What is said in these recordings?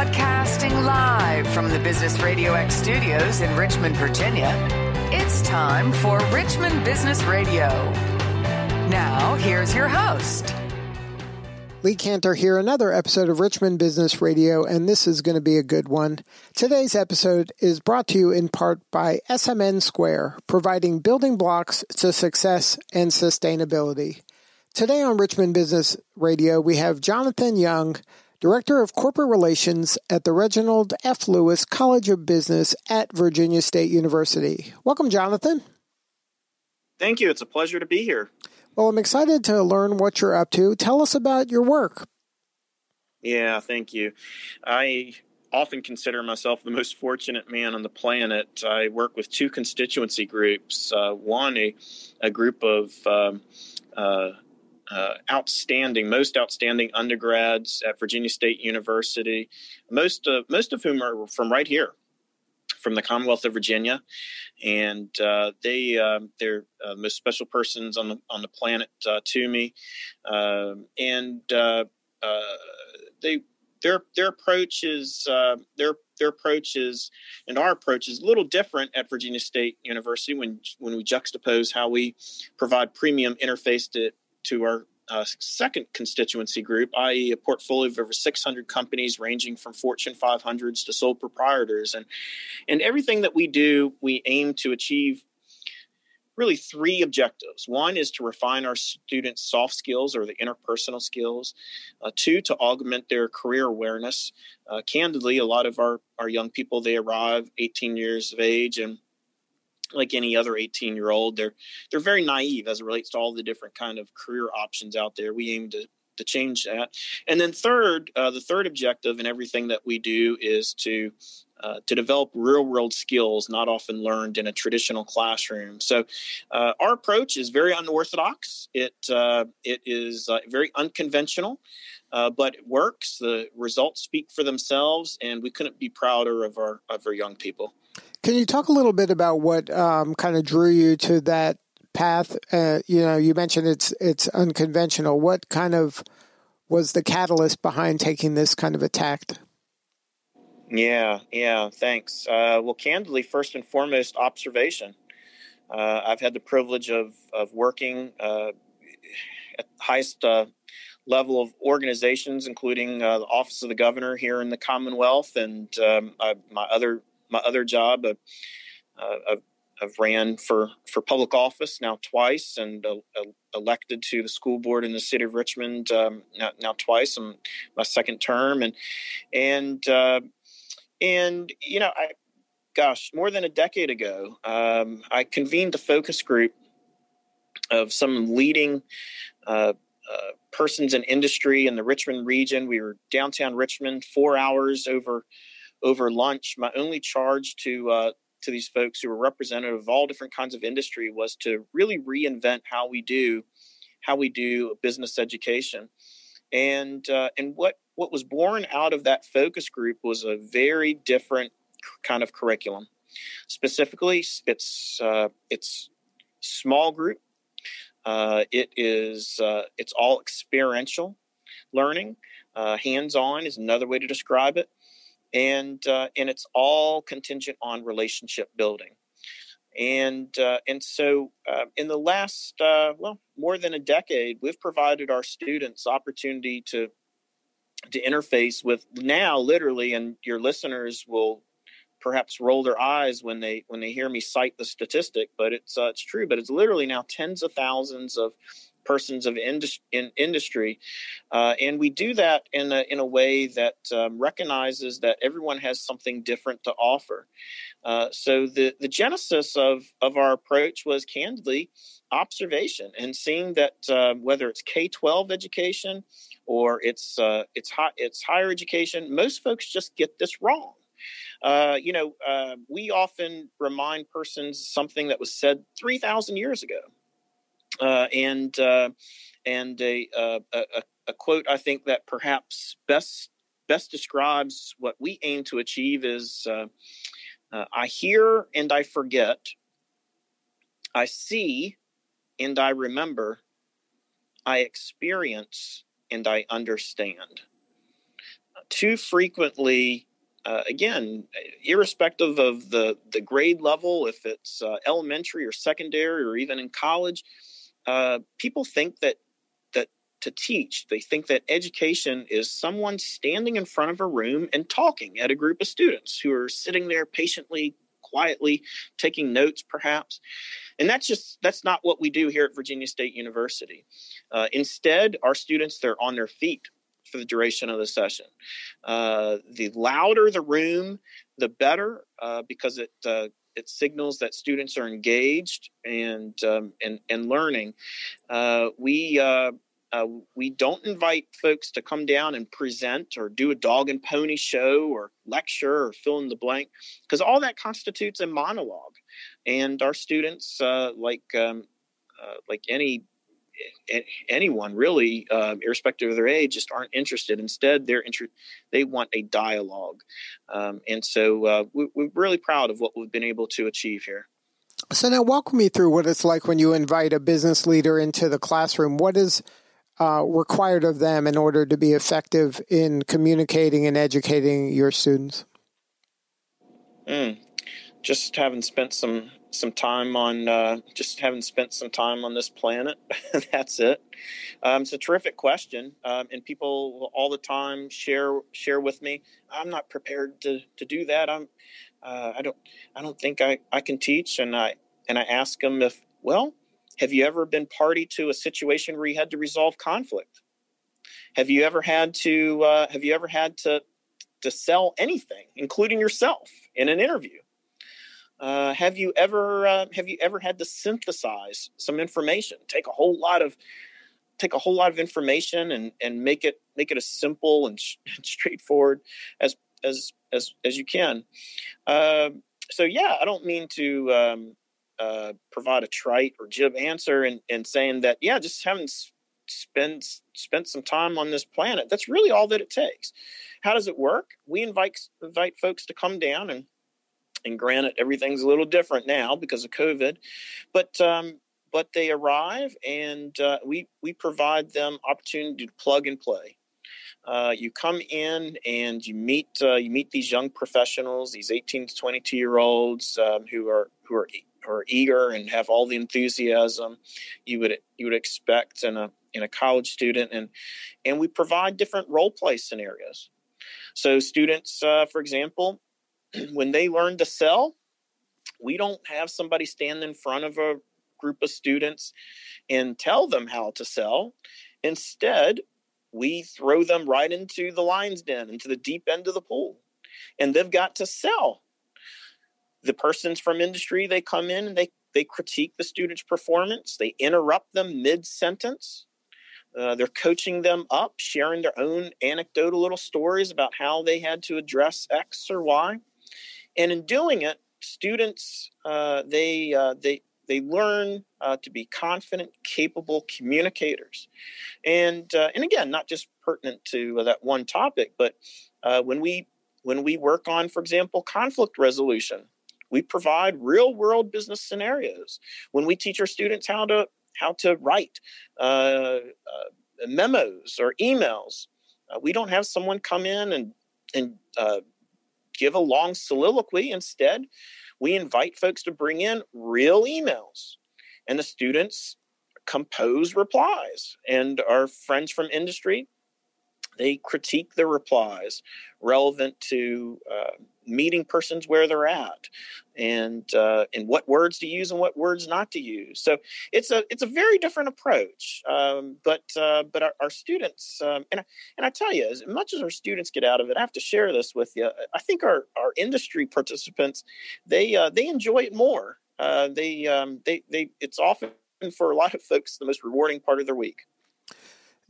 Broadcasting live from the Business Radio X studios in Richmond, Virginia, it's time for Richmond Business Radio. Now, here's your host. Lee Kantor here, another episode of Richmond Business Radio, and this is going to be a good one. Today's episode is brought to you in part by SMN Square, providing building blocks to success and sustainability. Today on Richmond Business Radio, we have Jonathan Young, Director of Corporate Relations at the Reginald F. Lewis College of Business at Virginia State University. Welcome, Jonathan. Thank you. It's a pleasure to be here. Well, I'm excited to learn what you're up to. Tell us about your work. Yeah, thank you. I often consider myself the most fortunate man on the planet. I work with two constituency groups. Uh, one, a, a group of um, uh, uh, outstanding, most outstanding undergrads at Virginia State University, most of, most of whom are from right here, from the Commonwealth of Virginia, and uh, they uh, they're uh, most special persons on the on the planet uh, to me, um, and uh, they their their approach is their their approach is and our approach is a little different at Virginia State University when when we juxtapose how we provide premium interface to to our uh, second constituency group, i.e., a portfolio of over 600 companies ranging from Fortune 500s to sole proprietors. And, and everything that we do, we aim to achieve really three objectives. One is to refine our students' soft skills or the interpersonal skills. Uh, two, to augment their career awareness. Uh, candidly, a lot of our, our young people, they arrive 18 years of age and like any other 18 year old they're they're very naive as it relates to all the different kind of career options out there we aim to to change that and then third uh, the third objective in everything that we do is to uh, to develop real world skills not often learned in a traditional classroom. So, uh, our approach is very unorthodox. It uh, it is uh, very unconventional, uh, but it works. The results speak for themselves, and we couldn't be prouder of our of our young people. Can you talk a little bit about what um, kind of drew you to that path? Uh, you know, you mentioned it's it's unconventional. What kind of was the catalyst behind taking this kind of a tact? Yeah, yeah, thanks. Uh, well, candidly, first and foremost, observation. Uh, I've had the privilege of of working uh, at the highest uh, level of organizations, including uh, the Office of the Governor here in the Commonwealth, and um, I, my other my other job, uh, uh, I've, I've, ran for, for public office now twice and uh, elected to the school board in the city of Richmond um, now, now, twice in my second term. And, and, uh, and, you know, I, gosh, more than a decade ago, um, I convened a focus group of some leading uh, uh, persons in industry in the Richmond region. We were downtown Richmond, four hours over over lunch, my only charge to uh, to these folks who were representative of all different kinds of industry was to really reinvent how we do how we do business education, and uh, and what what was born out of that focus group was a very different kind of curriculum. Specifically, it's uh, it's small group. Uh, it is uh, it's all experiential learning. Uh, hands on is another way to describe it and uh, and it's all contingent on relationship building. And uh, and so uh, in the last uh, well more than a decade we've provided our students opportunity to to interface with now literally and your listeners will perhaps roll their eyes when they when they hear me cite the statistic but it's uh, it's true but it's literally now tens of thousands of persons of in industry. Uh, and we do that in a, in a way that um, recognizes that everyone has something different to offer. Uh, so the, the genesis of, of our approach was candidly observation and seeing that uh, whether it's K 12 education or it's, uh, it's, high, it's higher education, most folks just get this wrong. Uh, you know, uh, we often remind persons something that was said 3,000 years ago and uh, and a, uh, a, a quote I think that perhaps best best describes what we aim to achieve is uh, uh, I hear and I forget, I see and I remember, I experience and I understand. too frequently, uh, again, irrespective of the, the grade level, if it's uh, elementary or secondary or even in college, uh, people think that that to teach, they think that education is someone standing in front of a room and talking at a group of students who are sitting there patiently quietly taking notes perhaps and that's just that's not what we do here at virginia state university uh, instead our students they're on their feet for the duration of the session. Uh, the louder the room, the better, uh, because it uh, it signals that students are engaged and um, and and learning. Uh, we uh, uh, we don't invite folks to come down and present or do a dog and pony show or lecture or fill in the blank because all that constitutes a monologue and our students uh, like um, uh, like any anyone really, uh, irrespective of their age, just aren't interested. Instead, they're inter- they want a dialogue, um, and so uh, we, we're really proud of what we've been able to achieve here. So now, walk me through what it's like when you invite a business leader into the classroom. What is uh, required of them in order to be effective in communicating and educating your students? Mm, just having spent some some time on uh, just having spent some time on this planet. That's it. Um, it's a terrific question, um, and people all the time share share with me. I'm not prepared to to do that. I'm uh, I don't I don't think I I can teach, and I and I ask them if well, have you ever been party to a situation where you had to resolve conflict? Have you ever had to uh, have you ever had to to sell anything, including yourself, in an interview? Uh, have you ever uh, have you ever had to synthesize some information? Take a whole lot of take a whole lot of information and and make it make it as simple and, sh- and straightforward as as as as you can. Uh, so yeah, I don't mean to um, uh, provide a trite or jib answer and, and saying that yeah, just having spend spent some time on this planet. That's really all that it takes. How does it work? We invite invite folks to come down and and granted, everything's a little different now because of COVID, but um, but they arrive and uh, we we provide them opportunity to plug and play. Uh, you come in and you meet uh, you meet these young professionals, these 18 to 22 year olds um, who are who are who are eager and have all the enthusiasm you would you would expect in a in a college student, and and we provide different role play scenarios. So students, uh, for example, when they learn to sell, we don't have somebody stand in front of a group of students and tell them how to sell. Instead, we throw them right into the lion's den, into the deep end of the pool, and they've got to sell. The persons from industry, they come in and they, they critique the student's performance, they interrupt them mid sentence. Uh, they're coaching them up, sharing their own anecdotal little stories about how they had to address X or Y and in doing it, students uh, they uh, they they learn uh, to be confident, capable communicators, and uh, and again, not just pertinent to that one topic, but uh, when we when we work on, for example, conflict resolution, we provide real world business scenarios. When we teach our students how to how to write uh, memos or emails, we don't have someone come in and and give a long soliloquy. Instead, we invite folks to bring in real emails, and the students compose replies. And our friends from industry, they critique the replies relevant to uh, meeting persons where they're at and uh, and what words to use and what words not to use. So it's a it's a very different approach um, but uh, but our, our students um, and, I, and I tell you as much as our students get out of it I have to share this with you. I think our, our industry participants they uh, they enjoy it more. Uh, they um, they they it's often for a lot of folks the most rewarding part of their week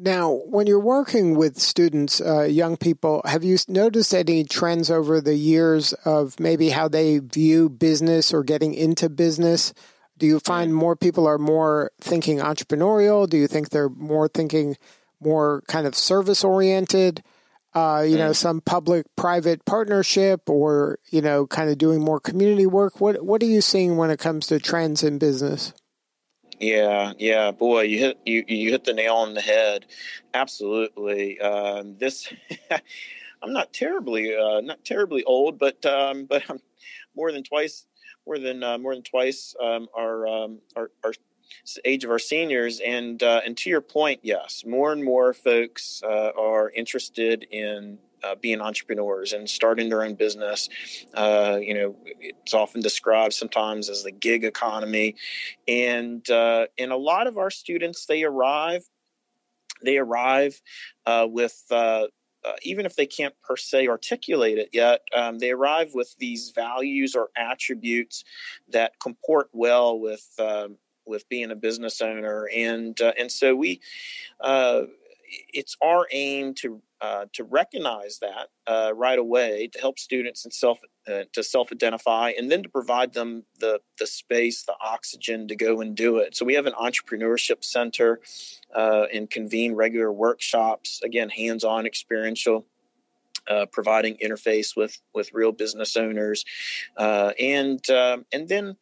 now, when you're working with students, uh, young people, have you noticed any trends over the years of maybe how they view business or getting into business? Do you find more people are more thinking entrepreneurial? Do you think they're more thinking more kind of service oriented? Uh, you know, mm. some public private partnership or, you know, kind of doing more community work? What, what are you seeing when it comes to trends in business? Yeah, yeah, boy, you hit you you hit the nail on the head. Absolutely. Um, this I'm not terribly uh, not terribly old, but um, but I'm more than twice more than uh, more than twice um, our, um, our our age of our seniors. And uh, and to your point, yes, more and more folks uh, are interested in uh, being entrepreneurs and starting their own business. Uh, you know, it's often described sometimes as the gig economy, and uh, and a lot of our students they arrive they arrive uh, with. Uh, uh, even if they can't per se articulate it yet, um, they arrive with these values or attributes that comport well with um, with being a business owner, and and so we it's our aim to uh, to recognize that uh, right away, to help students and self uh, to self identify, and then to provide them the the space, the oxygen to go and do it. So we have an entrepreneurship center uh, and convene regular workshops. Again, hands on, experiential. Uh, providing interface with with real business owners, uh, and um, and then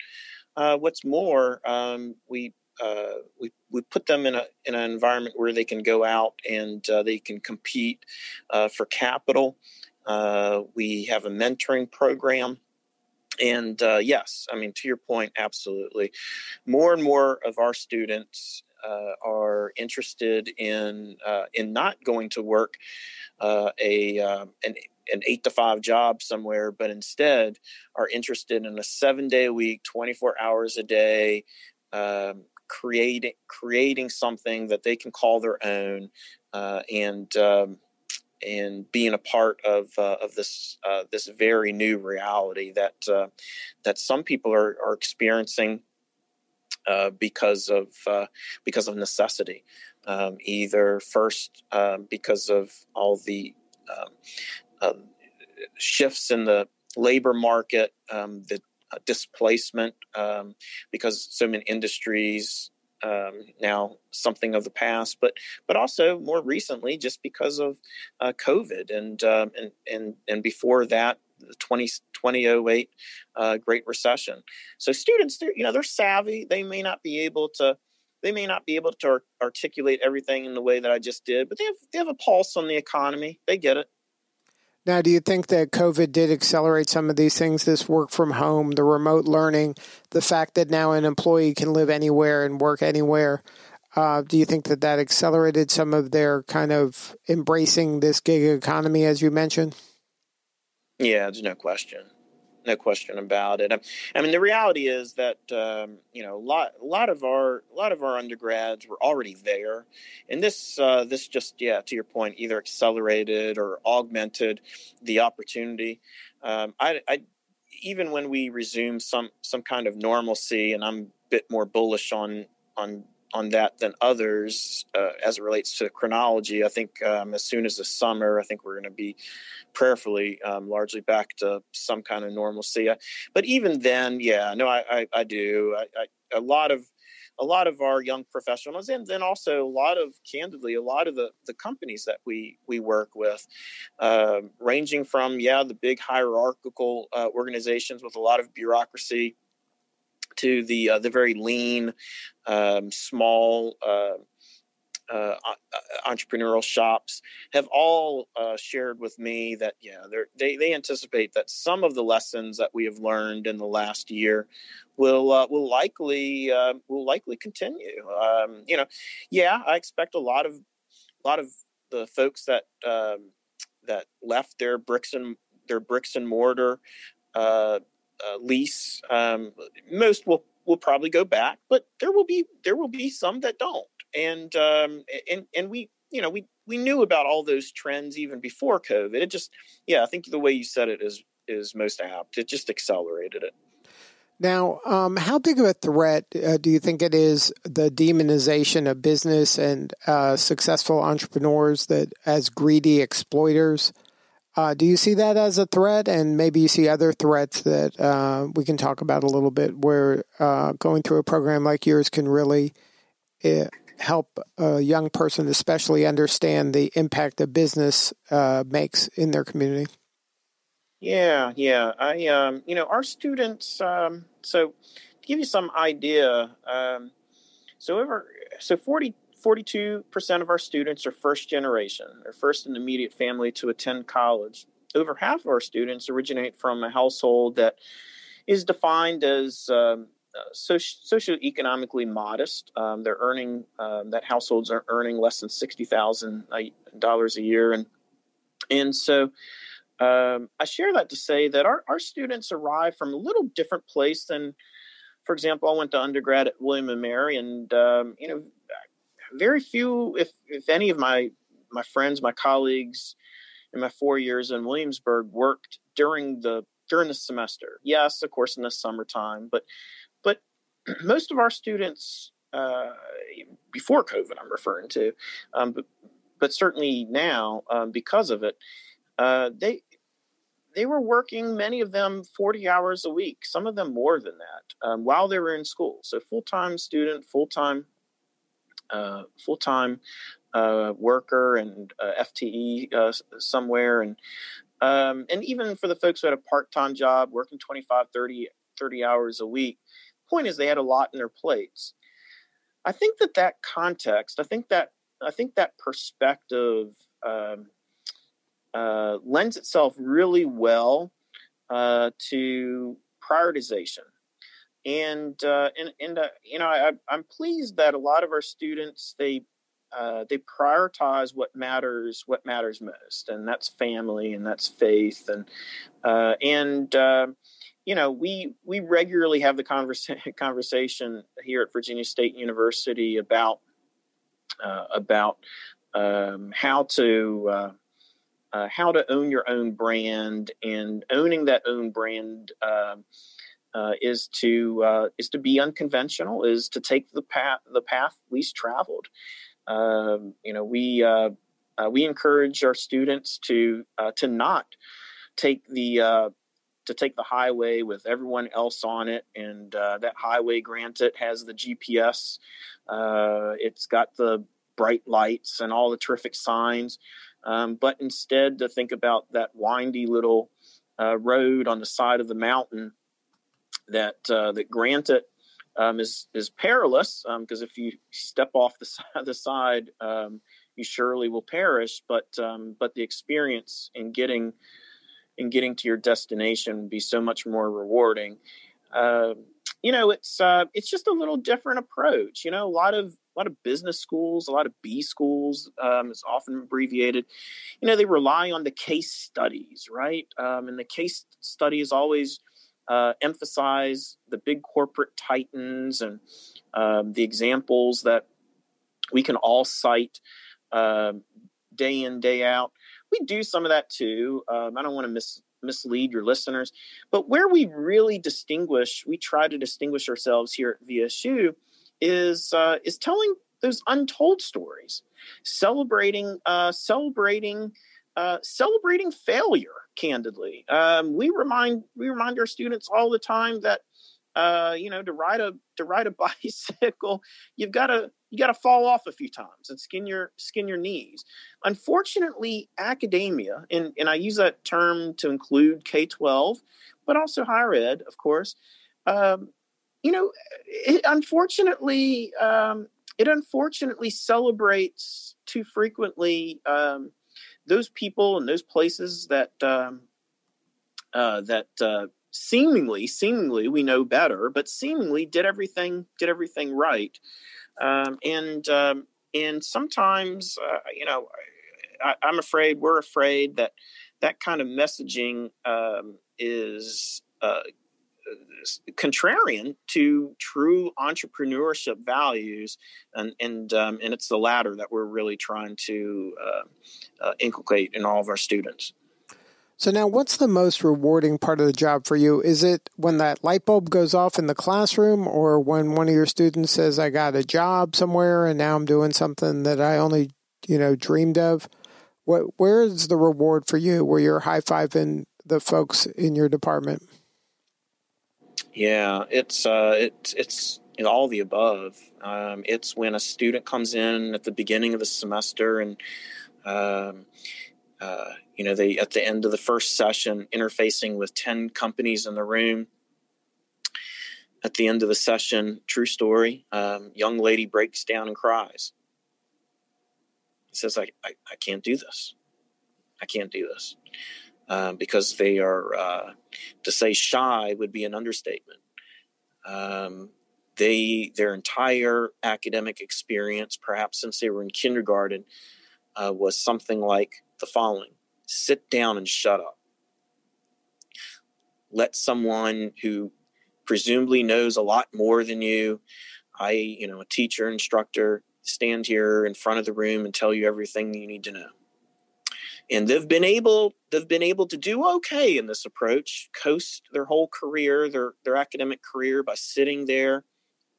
what's more, um, we uh, we we put them in a in an environment where they can go out and uh, they can compete uh, for capital. Uh, we have a mentoring program. And uh, yes, I mean, to your point, absolutely. More and more of our students uh, are interested in in not going to work a an an eight to five job somewhere, but instead are interested in a seven day a week, 24 hours a day, um, creating creating something that they can call their own uh, and um, and being a part of uh, of this uh, this very new reality that uh, that some people are, are experiencing uh, because of uh, because of necessity, um, either first um, because of all the um, shifts in the labor market, um, the uh, displacement um, because so many industries um, now something of the past, but but also more recently just because of uh, COVID and um, and and and before that the 20, 2008 uh, Great Recession. So students, they're, you know, they're savvy. They may not be able to they may not be able to articulate everything in the way that I just did, but they have they have a pulse on the economy. They get it. Now, do you think that COVID did accelerate some of these things? This work from home, the remote learning, the fact that now an employee can live anywhere and work anywhere. Uh, do you think that that accelerated some of their kind of embracing this gig economy, as you mentioned? Yeah, there's no question no question about it. I mean, the reality is that um, you know a lot, a lot of our, a lot of our undergrads were already there, and this, uh, this just, yeah, to your point, either accelerated or augmented the opportunity. Um, I, I, even when we resume some, some kind of normalcy, and I'm a bit more bullish on, on on that than others uh, as it relates to chronology. I think um, as soon as the summer, I think we're going to be prayerfully um, largely back to some kind of normalcy. But even then, yeah, no, I, I, I do. I, I, a lot of a lot of our young professionals, and then also a lot of, candidly, a lot of the, the companies that we we work with, uh, ranging from yeah the big hierarchical uh, organizations with a lot of bureaucracy to the uh, the very lean, um, small uh, uh, entrepreneurial shops have all uh, shared with me that yeah they they anticipate that some of the lessons that we have learned in the last year will uh, will likely uh, will likely continue. Um, you know, yeah, I expect a lot of a lot of the folks that um, that left their bricks and their bricks and mortar uh, uh, lease. Um, most will will probably go back, but there will be there will be some that don't. And um, and and we you know we we knew about all those trends even before COVID. It just yeah, I think the way you said it is is most apt. It just accelerated it. Now, um, how big of a threat uh, do you think it is the demonization of business and uh, successful entrepreneurs that as greedy exploiters? Uh, do you see that as a threat? And maybe you see other threats that uh, we can talk about a little bit where uh, going through a program like yours can really uh, help a young person, especially, understand the impact a business uh, makes in their community? Yeah, yeah. I, um, you know, our students, um, so to give you some idea, um, so over, so 40, 42% of our students are first generation, they're first in the immediate family to attend college. Over half of our students originate from a household that is defined as um, uh, soci- socioeconomically modest. Um, they're earning um, that households are earning less than sixty thousand dollars a year, and and so um, I share that to say that our, our students arrive from a little different place than, for example, I went to undergrad at William and Mary, and um, you know, very few, if if any of my my friends, my colleagues, in my four years in Williamsburg worked during the during the semester. Yes, of course, in the summertime, but but most of our students uh, before COVID, I'm referring to, um, but but certainly now um, because of it, uh, they they were working many of them 40 hours a week some of them more than that um, while they were in school so full-time student full-time uh, full-time uh, worker and uh, fte uh, somewhere and um, and even for the folks who had a part-time job working 25 30 30 hours a week the point is they had a lot in their plates i think that that context i think that i think that perspective um, uh, lends itself really well to prioritization. And uh, and and uh, you know I, I'm pleased that a lot of our students they uh, they prioritize what matters what matters most, and that's family and that's faith and uh, and you know we we regularly have the conversa- conversation here at Virginia State University about about um, how to uh, how to own your own brand, and owning that own brand uh, uh, is to uh, is to be unconventional, is to take the path the path least traveled. Um, you know, we uh, uh, we encourage our students to to not take the to take the highway with everyone else on it, and that highway, granted, has the GPS. it's got the bright lights and all the terrific signs um, but instead to think about that windy little uh, road on the side of the mountain that uh, that granted um, is is perilous because um, if you step off the side, the side um, you surely will perish. But um, but the experience in getting in getting to your destination would be so much more rewarding. Uh, you know, it's uh, it's just a little different approach. You know, a lot of a lot of business schools, a lot of B schools, um, is often abbreviated. You know, they rely on the case studies, right? Um, and the case study is always uh, emphasize the big corporate titans and um, the examples that we can all cite uh, day in, day out. We do some of that too. Um, I don't want to mislead your listeners. But where we really distinguish, we try to distinguish ourselves here at VSU is uh, is telling those untold stories, celebrating uh, celebrating uh, celebrating failure. Candidly, um, we remind we remind our students all the time that uh, you know to ride a to ride a bicycle, you've got to you got to fall off a few times and skin your skin your knees. Unfortunately, academia, and, and I use that term to include K twelve, but also higher ed, of course. Um, you know, it unfortunately, um, it unfortunately celebrates too frequently um, those people and those places that um, uh, that uh, seemingly, seemingly we know better, but seemingly did everything did everything right, um, and um, and sometimes uh, you know, I, am afraid we're afraid that that kind of messaging um, is uh, contrarian to true entrepreneurship values, and and um, and it's the latter that we're really trying to uh, uh, inculcate in all of our students. So now, what's the most rewarding part of the job for you? Is it when that light bulb goes off in the classroom, or when one of your students says, "I got a job somewhere, and now I'm doing something that I only, you know, dreamed of"? What, where is the reward for you? Where you're high fiving the folks in your department? Yeah, it's uh, it's it's all the above. Um, it's when a student comes in at the beginning of the semester and um, uh, you know they at the end of the first session interfacing with 10 companies in the room at the end of the session true story um, young lady breaks down and cries says, I, I, I can't do this. I can't do this. Uh, because they are, uh, to say shy would be an understatement. Um, they, their entire academic experience, perhaps since they were in kindergarten, uh, was something like the following sit down and shut up. Let someone who presumably knows a lot more than you, I, you know, a teacher, instructor, stand here in front of the room and tell you everything you need to know. And they've been able they've been able to do okay in this approach, coast their whole career, their their academic career by sitting there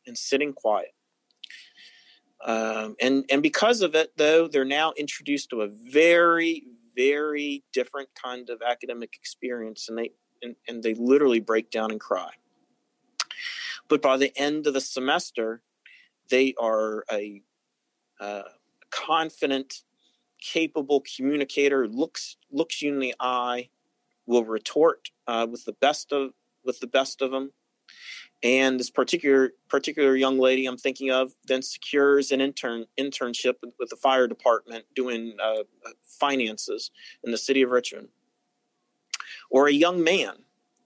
and sitting quiet. Um, and and because of it, though, they're now introduced to a very very different kind of academic experience, and they and, and they literally break down and cry. But by the end of the semester, they are a uh, confident, capable communicator. looks looks you in the eye, will retort uh, with the best of with the best of them. And this particular particular young lady I'm thinking of then secures an intern internship with the fire department doing uh, finances in the city of Richmond. Or a young man,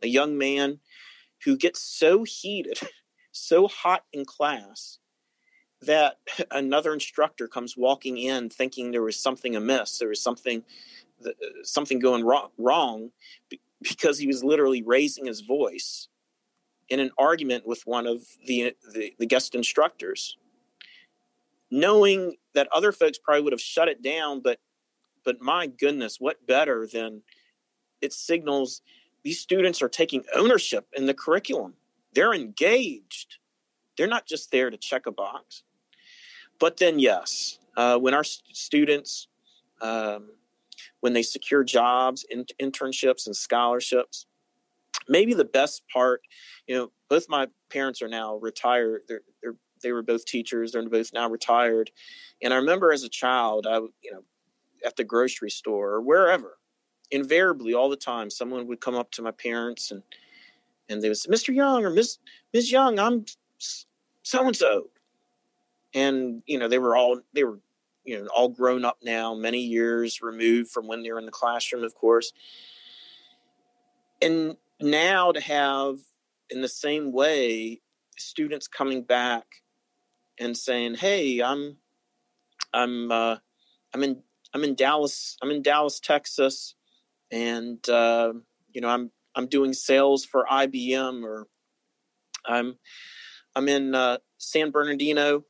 a young man who gets so heated, so hot in class that another instructor comes walking in thinking there was something amiss, there was something uh, something going wrong, wrong because he was literally raising his voice in an argument with one of the, the, the guest instructors knowing that other folks probably would have shut it down but but my goodness what better than it signals these students are taking ownership in the curriculum. They're engaged. They're not just there to check a box but then, yes, uh, when our st- students, um, when they secure jobs, in- internships, and scholarships, maybe the best part, you know, both my parents are now retired. They're, they're they were both teachers. They're both now retired. And I remember as a child, I you know, at the grocery store or wherever, invariably all the time, someone would come up to my parents and and they would say, "Mr. Young or Miss Miss Young, I'm so and so," and you know they were all they were you know all grown up now many years removed from when they were in the classroom of course. And now to have in the same way students coming back and saying hey i'm i'm uh, i'm in i'm in dallas i'm in dallas texas and uh, you know i'm i'm doing sales for ibm or i'm i'm in uh, san bernardino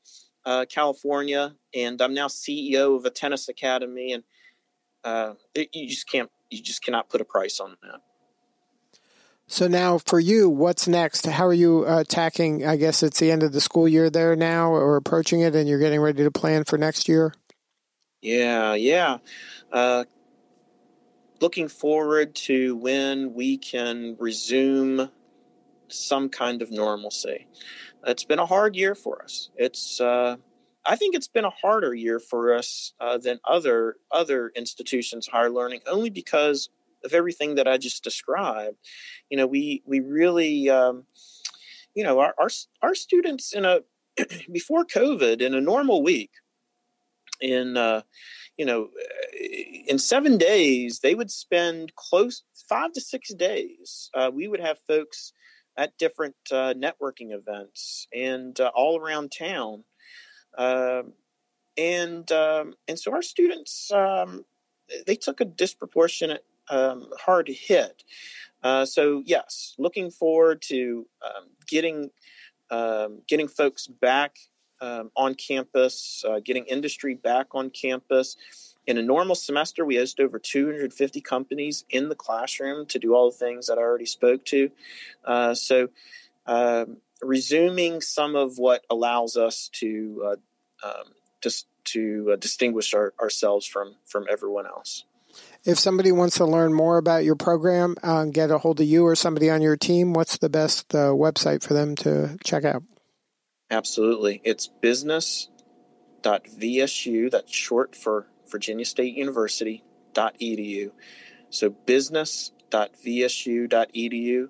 uh, California, and I'm now CEO of a tennis academy. And uh, it, you just can't, you just cannot put a price on that. So now, for you, what's next? How are you uh, attacking? I guess it's the end of the school year there now, or approaching it, and you're getting ready to plan for next year. Yeah, yeah. Uh, looking forward to when we can resume some kind of normalcy. It's been a hard year for us. It's uh, I think it's been a harder year for us uh, than other other institutions higher learning, only because of everything that I just described. You know, we we really, um, you know, our, our our students in a before COVID in a normal week, in uh, you know, in seven days they would spend close five to six days. Uh, we would have folks at different uh, networking events and uh, all around town. Um, and um, and so our students um, they took a disproportionate um, hard hit. Uh, so yes, looking forward to um, getting getting folks back on campus, uh, getting industry back on campus in a normal semester, we host over 250 companies in the classroom to do all the things that I already spoke to. Uh, so, um, resuming some of what allows us to uh, um, just to uh, distinguish our, ourselves from from everyone else. If somebody wants to learn more about your program, uh, get a hold of you or somebody on your team. What's the best uh, website for them to check out? Absolutely, it's business.vsu. That's short for Virginia State University.edu. So business.vsu.edu.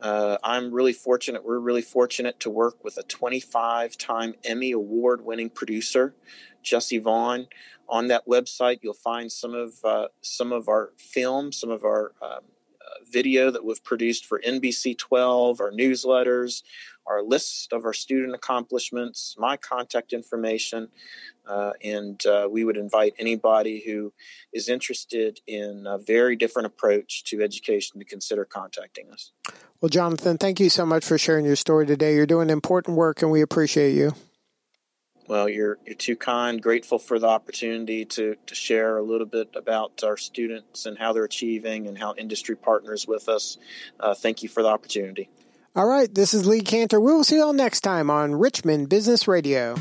Uh, I'm really fortunate. We're really fortunate to work with a 25 time Emmy Award winning producer, Jesse Vaughn. On that website, you'll find some of uh, some of our film, some of our um, video that we've produced for NBC 12, our newsletters, our list of our student accomplishments, my contact information, uh, and uh, we would invite anybody who is interested in a very different approach to education to consider contacting us. Well, Jonathan, thank you so much for sharing your story today. You're doing important work, and we appreciate you. Well, you're you're too kind. Grateful for the opportunity to to share a little bit about our students and how they're achieving and how industry partners with us. Uh, thank you for the opportunity. All right, this is Lee Kantor. We will see you all next time on Richmond Business Radio.